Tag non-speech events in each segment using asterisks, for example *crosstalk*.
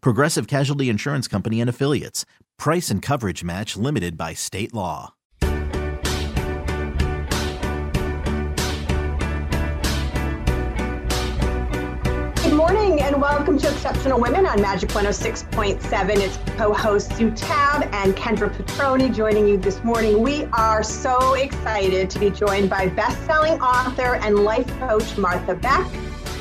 Progressive Casualty Insurance Company and Affiliates. Price and coverage match limited by state law. Good morning and welcome to Exceptional Women on Magic 106.7. It's co-host Sue Tab and Kendra Petroni joining you this morning. We are so excited to be joined by best-selling author and life coach Martha Beck.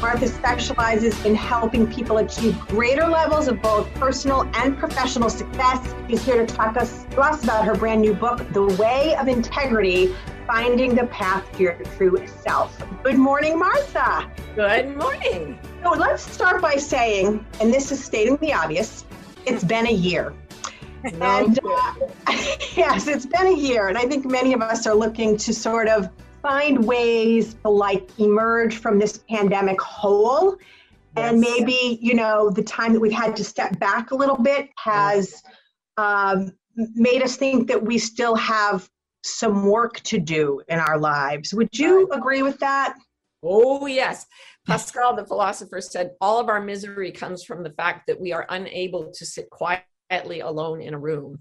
Martha specializes in helping people achieve greater levels of both personal and professional success. She's here to talk us, to us about her brand new book, The Way of Integrity, Finding the Path to Your True Self. Good morning, Martha. Good morning. So let's start by saying, and this is stating the obvious, it's been a year. And uh, *laughs* yes, it's been a year. And I think many of us are looking to sort of find ways to like emerge from this pandemic whole. And maybe, you know, the time that we've had to step back a little bit has um, made us think that we still have some work to do in our lives. Would you agree with that? Oh, yes. Pascal, the philosopher, said all of our misery comes from the fact that we are unable to sit quietly alone in a room.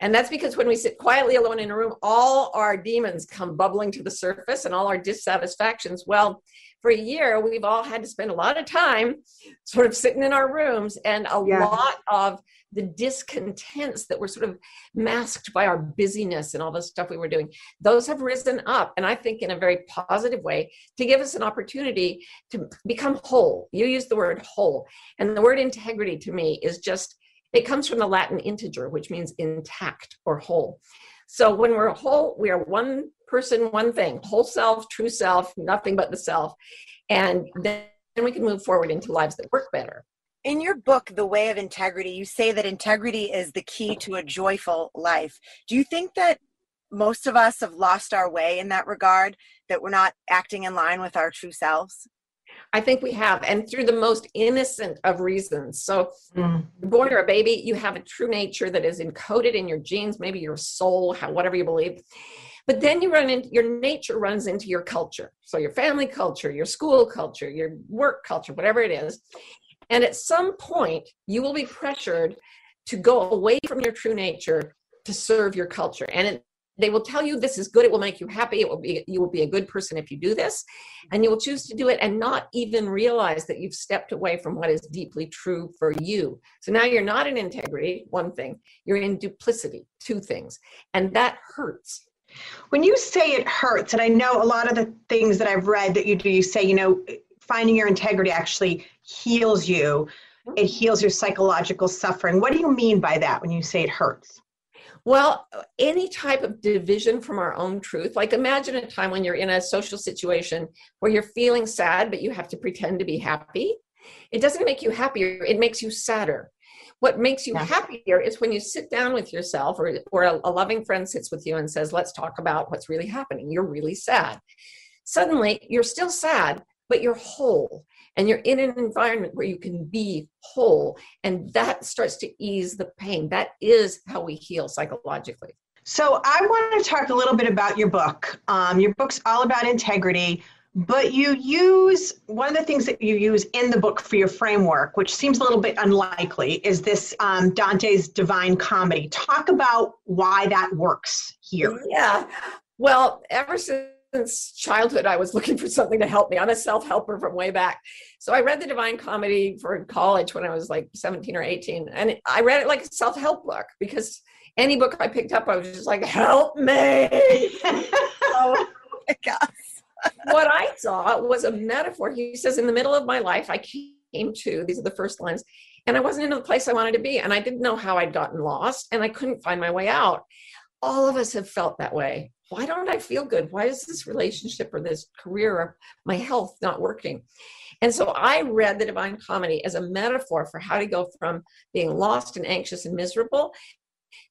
And that's because when we sit quietly alone in a room, all our demons come bubbling to the surface and all our dissatisfactions. Well, for a year, we've all had to spend a lot of time sort of sitting in our rooms and a Yeah. lot of the discontents that were sort of masked by our busyness and all the stuff we were doing those have risen up and i think in a very positive way to give us an opportunity to become whole you use the word whole and the word integrity to me is just it comes from the latin integer which means intact or whole so when we're whole we are one person one thing whole self true self nothing but the self and then we can move forward into lives that work better In your book, The Way of Integrity, you say that integrity is the key to a joyful life. Do you think that most of us have lost our way in that regard, that we're not acting in line with our true selves? I think we have, and through the most innocent of reasons. So, Mm. you're born you're a baby, you have a true nature that is encoded in your genes, maybe your soul, how, whatever you believe. But then you run into your nature runs into your culture. So, your family culture, your school culture, your work culture, whatever it is. And at some point, you will be pressured to go away from your true nature to serve your culture. And it, they will tell you this is good, it will make you happy, it will be you will be a good person if you do this and you will choose to do it and not even realize that you've stepped away from what is deeply true for you. So now you're not in integrity, one thing, you're in duplicity, two things, and that hurts. When you say it hurts, and I know a lot of the things that I've read that you do, you say, you know, finding your integrity actually heals you. It mm-hmm. heals your psychological suffering. What do you mean by that when you say it hurts? Well, any type of division from our own truth, like imagine a time when you're in a social situation where you're feeling sad, but you have to pretend to be happy. It doesn't make you happier, it makes you sadder. What makes you Yeah. happier is when you sit down with yourself or, or a, a loving friend sits with you and says, Let's talk about what's really happening. You're really sad. Suddenly, you're still sad, but you're whole and you're in an environment where you can be whole. And that starts to ease the pain. That is how we heal psychologically. So I want to talk a little bit about your book. Um, your book's all about integrity, but you use one of the things that you use in the book for your framework, which seems a little bit unlikely, is this um, Dante's Divine Comedy. Talk about why that works here. Yeah. Well, ever since since childhood I was looking for something to help me. I'm a self-helper from way back. So I read the Divine Comedy for college when I was like 17 or 18. And I read it like a self-help book because any book I picked up, I was just like, help me. oh my gosh. what I saw was a metaphor. He says, in the middle of my life, I came to, these are the first lines, and I wasn't in the place I wanted to be. And I didn't know how I'd gotten lost and I couldn't find my way out. All of us have felt that way why don't I feel good? Why is this relationship or this career or my health not working? And so I read the Divine Comedy as a metaphor for how to go from being lost and anxious and miserable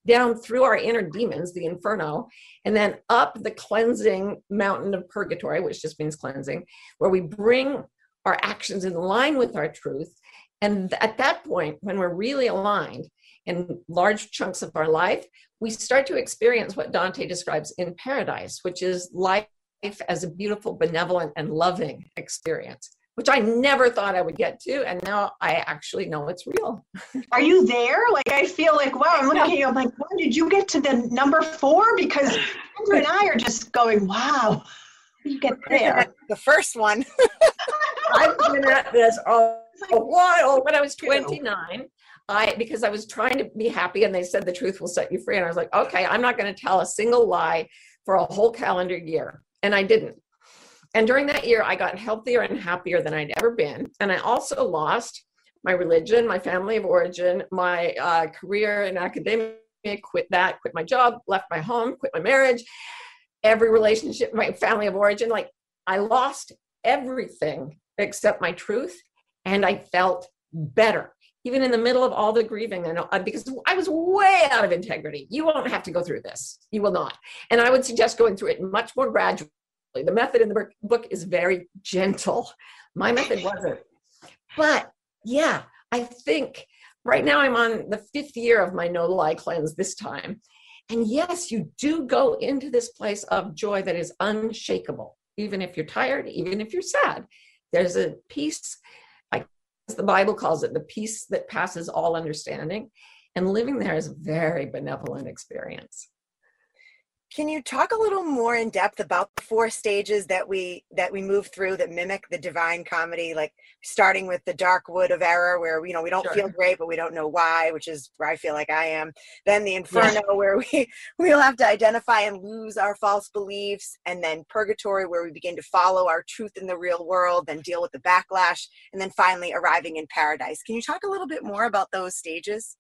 down through our inner demons, the inferno, and then up the cleansing mountain of purgatory, which just means cleansing, where we bring our actions in line with our truth. And at that point, when we're really aligned in large chunks of our life, we start to experience what Dante describes in paradise, which is life as a beautiful, benevolent, and loving experience, which I never thought I would get to. And now I actually know it's real. *laughs* Are you there? Like, I feel like, wow, I'm looking at you, I'm like, when did you get to the number four? Because Andrew and I are just going, wow, you get there? The first one. *laughs* I've been at this a *laughs* while. When I was 29, I because I was trying to be happy and they said the truth will set you free. And I was like, okay, I'm not going to tell a single lie for a whole calendar year. And I didn't. And during that year, I got healthier and happier than I'd ever been. And I also lost my religion, my family of origin, my uh, career in academia, quit that, quit my job, left my home, quit my marriage, every relationship, my family of origin. Like I lost everything except my truth. And I felt better even in the middle of all the grieving and uh, because i was way out of integrity. You won't have to go through this. You will not. And i would suggest going through it much more gradually. The method in the book is very gentle. My method wasn't. But yeah i think right now i'm on the fifth year of my no lie cleanse this time. And yes you do go into this place of joy that is unshakable. Even if you're tired even if you're sad there's a peace the Bible calls it, the peace that passes all understanding. And living there is a very benevolent experience. Can you talk a little more in depth about the four stages that we that we move through that mimic the divine comedy, like starting with the dark wood of error, where you know we don't sure. feel great, but we don't know why, which is where I feel like I am. Then the inferno, yeah. where we *laughs* we'll have to identify and lose our false beliefs, and then purgatory, where we begin to follow our truth in the real world, then deal with the backlash, and then finally arriving in paradise. Can you talk a little bit more about those stages?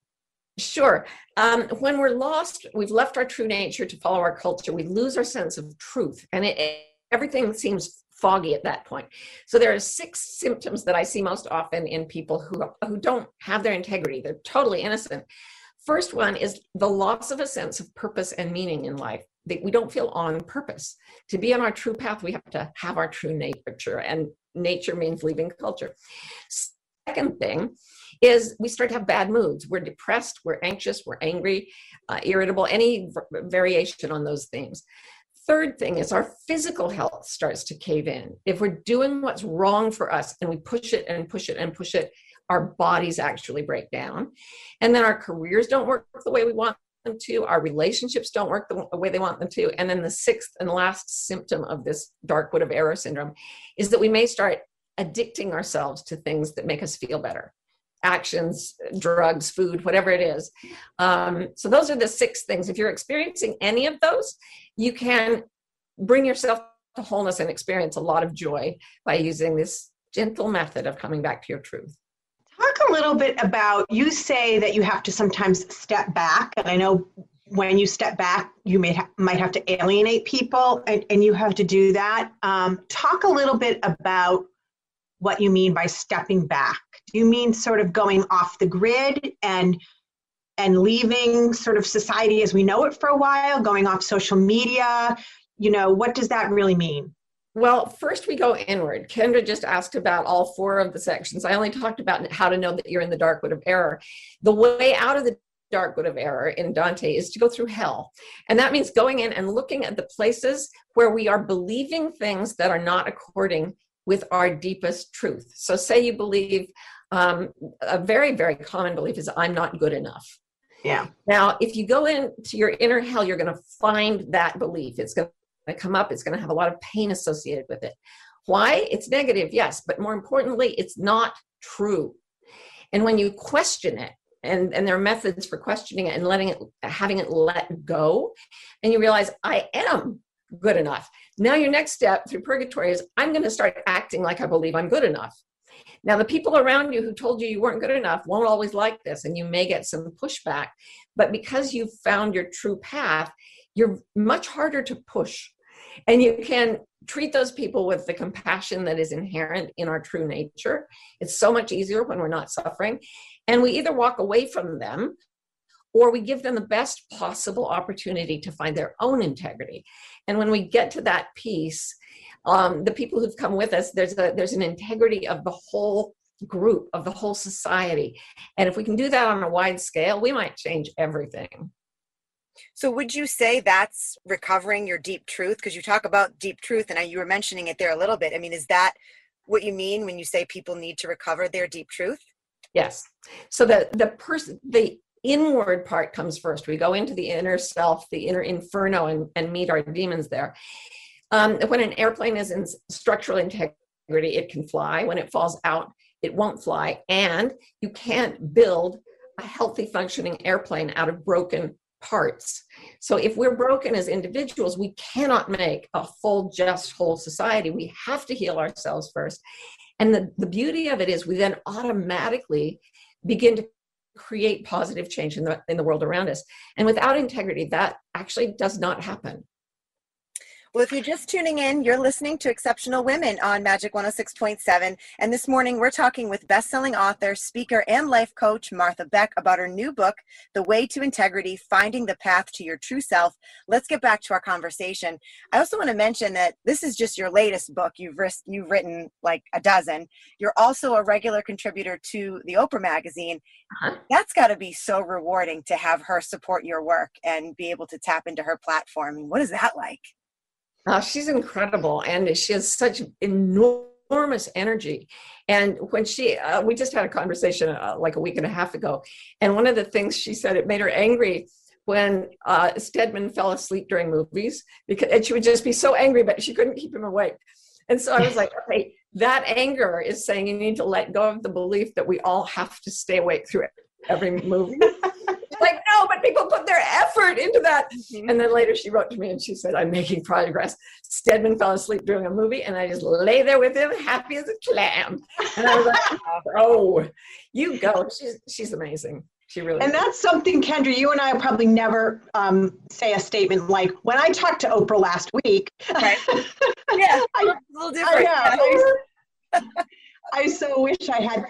Sure. Um, when we're lost, we've left our true nature to follow our culture. We lose our sense of truth, and it, everything seems foggy at that point. So there are six symptoms that I see most often in people who who don't have their integrity. They're totally innocent. First one is the loss of a sense of purpose and meaning in life. That we don't feel on purpose. To be on our true path, we have to have our true nature, and nature means leaving culture. Second thing is we start to have bad moods. We're depressed, we're anxious, we're angry, uh, irritable, any variation on those themes. Third thing is our physical health starts to cave in. If we're doing what's wrong for us and we push it and push it and push it, our bodies actually break down. And then our careers don't work the way we want them to, our relationships don't work the way they want them to. And then the sixth and last symptom of this dark wood of error syndrome is that we may start addicting ourselves to things that make us feel better actions, drugs, food, whatever it is. Um, so those are the six things. If you're experiencing any of those, you can bring yourself to wholeness and experience a lot of joy by using this gentle method of coming back to your truth. Talk a little bit about you say that you have to sometimes step back, and I know when you step back, you may ha- might have to alienate people, and, and you have to do that. Um, talk a little bit about what you mean by stepping back. You mean sort of going off the grid and and leaving sort of society as we know it for a while, going off social media? You know, what does that really mean? Well, first we go inward. Kendra just asked about all four of the sections. I only talked about how to know that you're in the dark wood of error. The way out of the dark wood of error in Dante is to go through hell. And that means going in and looking at the places where we are believing things that are not according with our deepest truth. So, say you believe um, a very, very common belief is I'm not good enough. Yeah. Now, if you go into your inner hell, you're going to find that belief. It's going to come up. It's going to have a lot of pain associated with it. Why? It's negative, yes, but more importantly, it's not true. And when you question it, and, and there are methods for questioning it and letting it, having it let go, and you realize, I am good enough. Now, your next step through purgatory is I'm going to start acting like I believe I'm good enough. Now, the people around you who told you you weren't good enough won't always like this, and you may get some pushback. But because you've found your true path, you're much harder to push. And you can treat those people with the compassion that is inherent in our true nature. It's so much easier when we're not suffering. And we either walk away from them or we give them the best possible opportunity to find their own integrity. And when we get to that piece, um, the people who've come with us, there's a there's an integrity of the whole group, of the whole society. And if we can do that on a wide scale, we might change everything. So, would you say that's recovering your deep truth? Because you talk about deep truth, and you were mentioning it there a little bit. I mean, is that what you mean when you say people need to recover their deep truth? Yes. So the the person the inward part comes first. We go into the inner self, the inner inferno, and, and meet our demons there. Um, when an airplane is in structural integrity, it can fly. When it falls out, it won't fly. And you can't build a healthy functioning airplane out of broken parts. So if we're broken as individuals, we cannot make a full, just, whole society. We have to heal ourselves first. And the, the beauty of it is we then automatically begin to create positive change in the in the world around us. And without integrity, that actually does not happen. Well, if you're just tuning in, you're listening to Exceptional Women on Magic 106.7. And this morning, we're talking with best-selling author, speaker, and life coach Martha Beck about her new book, The Way to Integrity: Finding the Path to Your True Self. Let's get back to our conversation. I also want to mention that this is just your latest book. You've you've written like a dozen. You're also a regular contributor to the Oprah magazine. Uh-huh. That's got to be so rewarding to have her support your work and be able to tap into her platform. What is that like? Uh, she's incredible, and she has such enormous energy. And when she, uh, we just had a conversation uh, like a week and a half ago, and one of the things she said it made her angry when uh, Stedman fell asleep during movies because and she would just be so angry, but she couldn't keep him awake. And so I was like, *laughs* okay, that anger is saying you need to let go of the belief that we all have to stay awake through every movie. *laughs* no, but people put their effort into that. Mm-hmm. And then later she wrote to me and she said, I'm making progress. Stedman fell asleep during a movie and I just lay there with him, happy as a clam. And I was like, *laughs* oh, you go. She's, she's amazing. She really and that's something, Kendra, you and I probably never um, say a statement like, when I talked to Oprah last week. Right. *laughs* yeah, I, a little different. I, I, *laughs* I so wish I had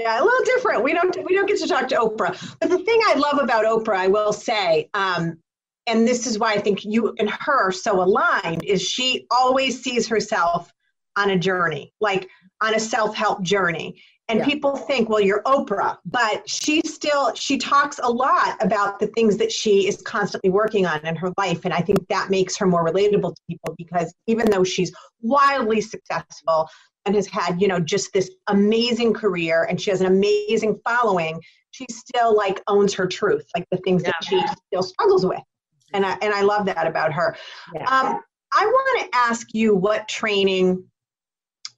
yeah, a little different. We don't we don't get to talk to Oprah. But the thing I love about Oprah, I will say, um, and this is why I think you and her are so aligned, is she always sees herself on a journey, like on a self-help journey. And yeah. people think, well, you're Oprah, but she still she talks a lot about the things that she is constantly working on in her life. And I think that makes her more relatable to people because even though she's wildly successful, and has had you know just this amazing career and she has an amazing following she still like owns her truth like the things yeah. that she still struggles with and i and i love that about her yeah. um, i want to ask you what training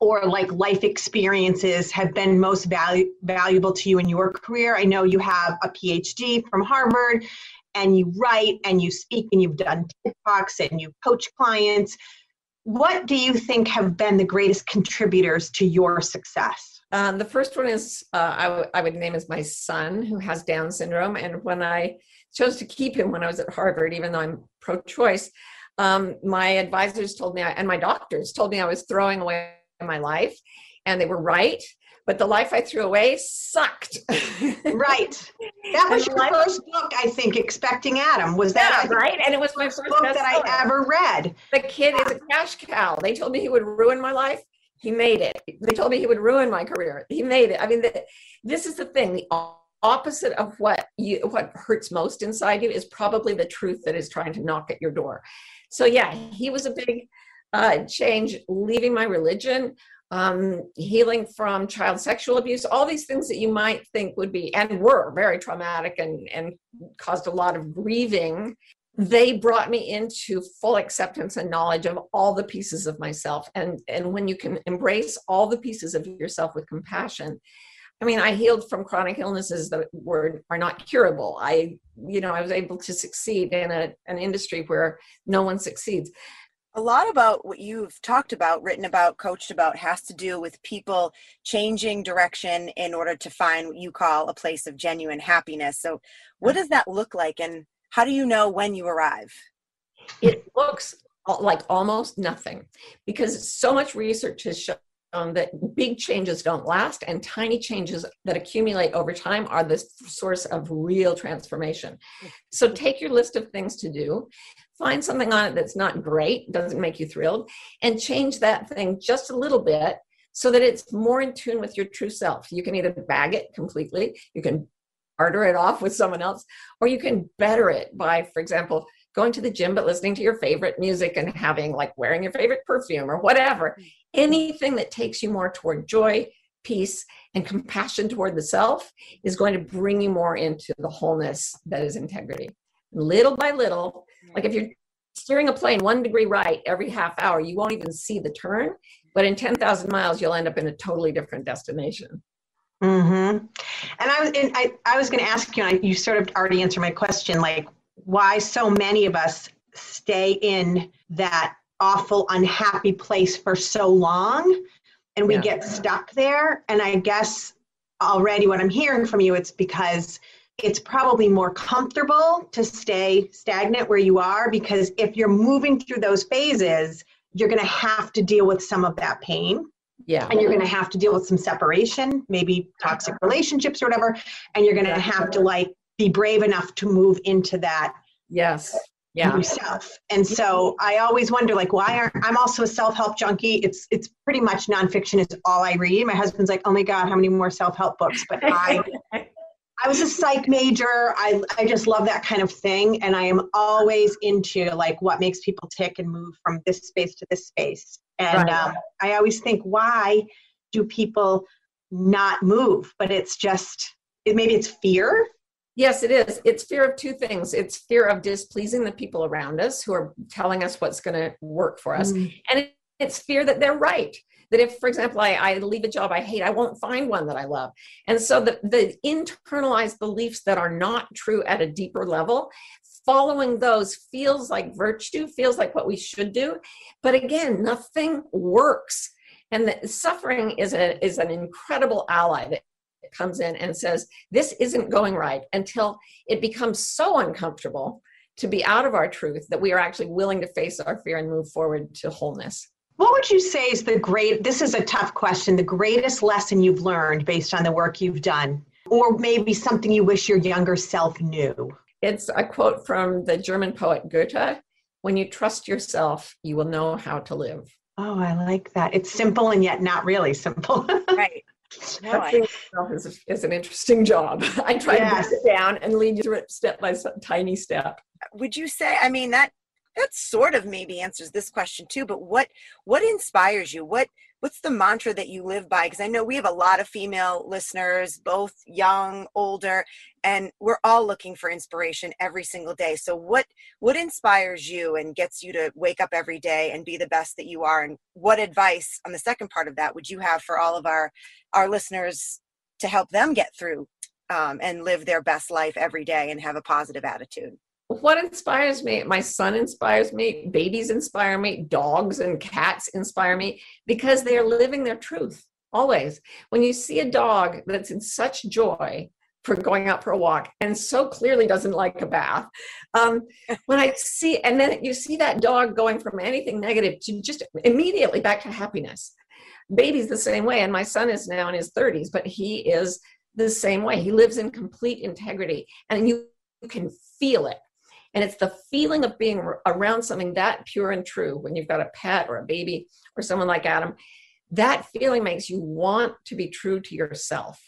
or like life experiences have been most valu- valuable to you in your career i know you have a phd from harvard and you write and you speak and you've done tiktoks and you coach clients what do you think have been the greatest contributors to your success? Um, the first one is uh, I, w- I would name as my son who has Down syndrome. And when I chose to keep him when I was at Harvard, even though I'm pro choice, um, my advisors told me, I, and my doctors told me I was throwing away my life. And they were right but the life I threw away sucked. right. *laughs* That was your life, first book, I think, Expecting Adam. Was that yeah, right? And it was my first book that I ever read. The kid is a cash cow. They told me he would ruin my life. He made it. They told me he would ruin my career. He made it. I mean, the, this is the thing. The opposite of what you what hurts most inside you is probably the truth that is trying to knock at your door. So yeah, he was a big uh, change, leaving my religion um, healing from child sexual abuse, all these things that you might think would be and were very traumatic and, and caused a lot of grieving. they brought me into full acceptance and knowledge of all the pieces of myself and and when you can embrace all the pieces of yourself with compassion i mean i healed from chronic illnesses that were are not curable i you know i was able to succeed in a, an industry where no one succeeds a lot about what you've talked about, written about, coached about has to do with people changing direction in order to find what you call a place of genuine happiness. So, what does that look like, and how do you know when you arrive? It looks like almost nothing because so much research has shown um, that big changes don't last and tiny changes that accumulate over time are the source of real transformation. So mm-hmm. take your list of things to do, find something on it that's not great, doesn't make you thrilled, and change that thing just a little bit so that it's more in tune with your true self. You can either bag it completely, you can barter it off with someone else, or you can better it by, for example, going to the gym but listening to your favorite music and having like wearing your favorite perfume or whatever. Anything that takes you more toward joy, peace, and compassion toward the self is going to bring you more into the wholeness that is integrity. Little by little, like if you're steering a plane one degree right every half hour, you won't even see the turn. But in 10,000 miles, you'll end up in a totally different destination. Mm-hmm. And I was, and I, I was going to ask you, and you sort of already answered my question, like why so many of us stay in that awful, unhappy place for so long, and we yeah. get stuck there. And I guess already what I'm hearing from you, it's because it's probably more comfortable to stay stagnant where you are because if you're moving through those phases, you're going to have to deal with some of that pain. Yeah. And you're going to have to deal with some separation, maybe toxic relationships or whatever. And you're going to have to like be brave enough to move into that. Yes. Yeah. Yourself. And so I always wonder, like, why aren't I'm also a self-help junkie. It's it's pretty much nonfiction is all I read. My husband's like, oh my God, how many more self-help books? But I *laughs* I was a psych major. I, I just love that kind of thing. And I am always into like what makes people tick and move from this space to this space. And right. um, I always think, why do people not move? But it's just, it, maybe it's fear. Yes, it is. It's fear of two things. It's fear of displeasing the people around us who are telling us what's going to work for us. Mm. And it's fear that they're right. That if, for example, I, I leave a job I hate, I won't find one that I love. And so the, the internalized beliefs that are not true at a deeper level following those feels like virtue, feels like what we should do. But again, nothing works. And the suffering is, a, is an incredible ally that comes in and says, This isn't going right until it becomes so uncomfortable to be out of our truth that we are actually willing to face our fear and move forward to wholeness. What would you say is the great, this is a tough question, the greatest lesson you've learned based on the work you've done? Or maybe something you wish your younger self knew? It's a quote from the German poet Goethe When you trust yourself, you will know how to live. Oh, I like that. It's simple and yet not really simple. *laughs* right. No, I, is, is an interesting job. *laughs* I try yes. to break it down and lead you through it step by step, tiny step. Would you say? I mean, that that sort of maybe answers this question too. But what what inspires you? What what's the mantra that you live by because i know we have a lot of female listeners both young older and we're all looking for inspiration every single day so what what inspires you and gets you to wake up every day and be the best that you are and what advice on the second part of that would you have for all of our our listeners to help them get through um, and live their best life every day and have a positive attitude what inspires me my son inspires me babies inspire me dogs and cats inspire me because they are living their truth always. When you see a dog that's in such joy for going out for a walk and so clearly doesn't like a bath um, *laughs* when i see and then you see that dog going from anything negative to just immediately back to happiness. Baby's the same way and my son is now in his 30s but he is the same way. He lives in complete integrity and you can feel it and it's the feeling of being around something that pure and true when you've got a pet or a baby or someone like Adam. That feeling makes you want to be true to yourself.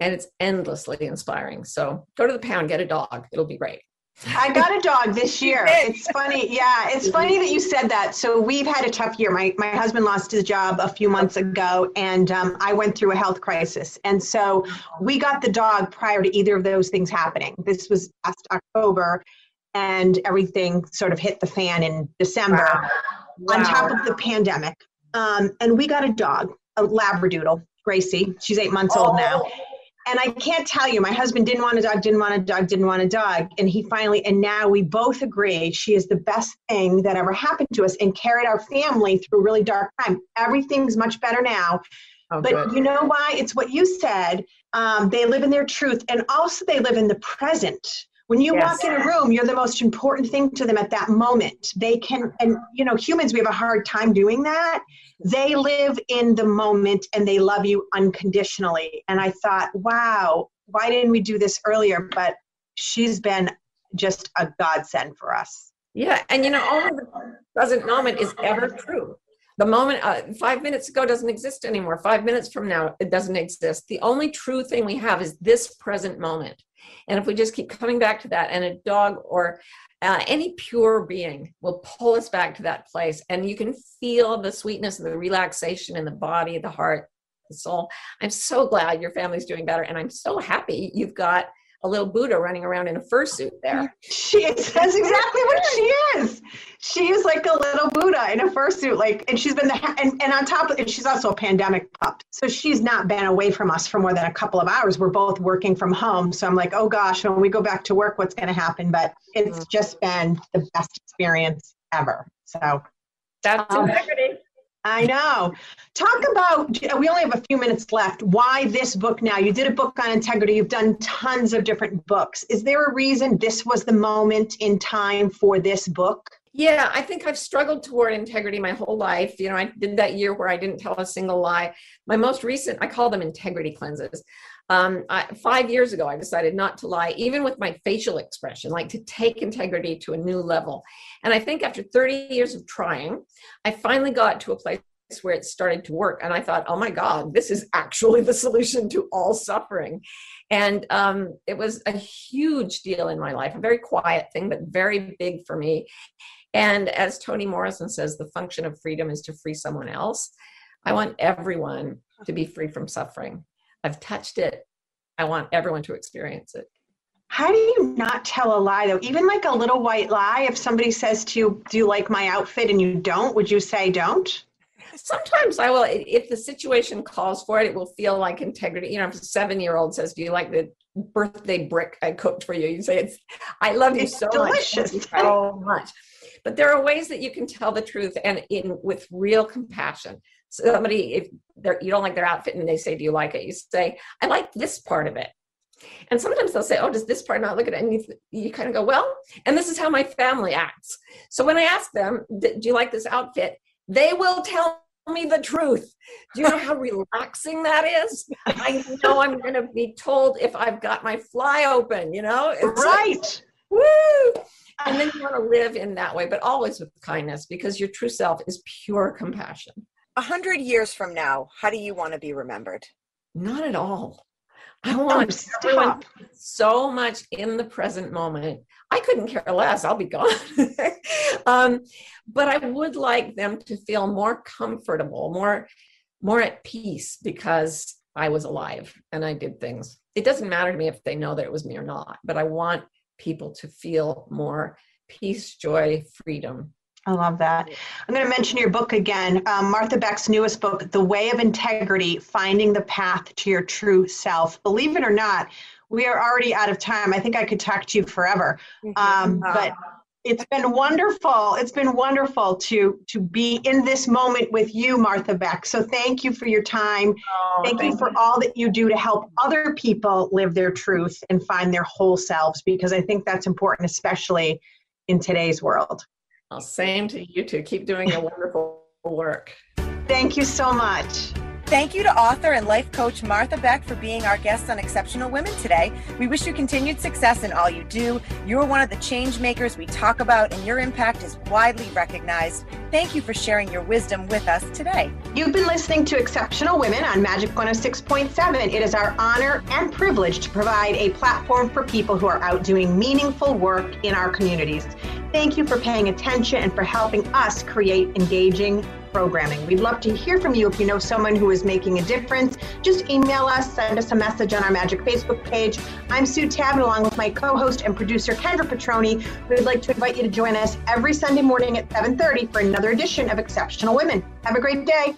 And it's endlessly inspiring. So go to the pound, get a dog. It'll be great. I got a dog this *laughs* year. It's funny. Yeah, it's funny that you said that. So we've had a tough year. My my husband lost his job a few months ago, and um, I went through a health crisis. And so we got the dog prior to either of those things happening. This was last October, and everything sort of hit the fan in December Wow. on top of the pandemic. Um, and we got a dog, a Labradoodle, Gracie. She's eight months old now. Oh, And I can't tell you, my husband didn't want a dog, didn't want a dog, didn't want a dog. And he finally, and now we both agree she is the best thing that ever happened to us and carried our family through a really dark time. Everything's much better now. oh, But good. you know why? It's what you said. Um, they live in their truth, and also they live in the present. When you Yes. walk in a room, you're the most important thing to them at that moment. They can, and you know, humans, we have a hard time doing that. They live in the moment and they love you unconditionally. And I thought, wow, why didn't we do this earlier? But she's been just a godsend for us. Yeah, and you know, only the present moment is ever true. The moment uh, five minutes ago doesn't exist anymore. Five minutes from now, it doesn't exist. The only true thing we have is this present moment. And if we just keep coming back to that, and a dog or uh, any pure being will pull us back to that place, and you can feel the sweetness and the relaxation in the body, the heart, the soul. I'm so glad your family's doing better, and I'm so happy you've got a little Buddha running around in a fursuit there. *laughs* She is that's exactly what she is. She is like a little Buddha in a fursuit, like, and she's been the and, and on top of it, she's also a pandemic pup. So she's not been away from us for more than a couple of hours. We're both working from home. So I'm like, oh gosh, when we go back to work, what's going to happen? But it's just been the best experience ever. So That's Um, integrity. I know. Talk about, we only have a few minutes left. Why this book now? You did a book on integrity. You've done tons of different books. Is there a reason this was the moment in time for this book? Yeah, I think I've struggled toward integrity my whole life. You know, I did that year where I didn't tell a single lie. My most recent, I call them integrity cleanses. Um, I, five years ago, I decided not to lie, even with my facial expression, like to take integrity to a new level. And I think after 30 years of trying, I finally got to a place where it started to work. And I thought, oh my God, this is actually the solution to all suffering. And um, it was a huge deal in my life, a very quiet thing, but very big for me. And as Toni Morrison says, the function of freedom is to free someone else. I want everyone to be free from suffering. I've touched it. I want everyone to experience it. How do you not tell a lie though? Even like a little white lie, if somebody says to you, Do you like my outfit? and you don't, would you say don't? Sometimes I will, if the situation calls for it, it will feel like integrity. You know, if a seven year old says, Do you like the birthday brick I cooked for you? You say, it's, I love you It's so delicious. much. So much. But there are ways that you can tell the truth and in with real compassion. Somebody, if you don't like their outfit and they say, Do you like it? You say, I like this part of it. And sometimes they'll say, Oh, does this part not look at? And you, kind of go, Well, and this is how my family acts. So when I ask them, Do you like this outfit? They will tell me the truth. Do you know how *laughs* relaxing that is? I know I'm going to be told if I've got my fly open, you know? It's like, Right. woo! And then you want to live in that way, but always with kindness because your true self is pure compassion. A hundred years from now, how do you want to be remembered? Not at all. I Oh, want everyone stop. so much in the present moment. I couldn't care less. I'll be gone. *laughs* um, but I would like them to feel more comfortable, more, more at peace because I was alive and I did things. It doesn't matter to me if they know that it was me or not, but I want people to feel more peace, joy, freedom. I love that. I'm going to mention your book again. Um, Martha Beck's newest book, The Way of Integrity Finding the Path to Your True Self. Believe it or not, we are already out of time. I think I could talk to you forever. Um, but it's been wonderful. It's been wonderful to to be in this moment with you, Martha Beck. So thank you for your time. Oh, thank, you for all that you do to help other people live their truth and find their whole selves, because I think that's important, especially in today's world. Well, same to you two. Keep doing your wonderful work. Thank you so much. Thank you to author and life coach Martha Beck for being our guest on Exceptional Women today. We wish you continued success in all you do. You're one of the change makers we talk about, and your impact is widely recognized. Thank you for sharing your wisdom with us today. You've been listening to Exceptional Women on Magic 106.7. It is our honor and privilege to provide a platform for people who are out doing meaningful work in our communities. Thank you for paying attention and for helping us create engaging programming. We'd love to hear from you if you know someone who is making a difference. Just email us, send us a message on our Magic Facebook page. I'm Sue Tab, along with my co-host and producer Kendra Petroni. We'd like to invite you to join us every Sunday morning at 7:30 for another edition of Exceptional Women. Have a great day.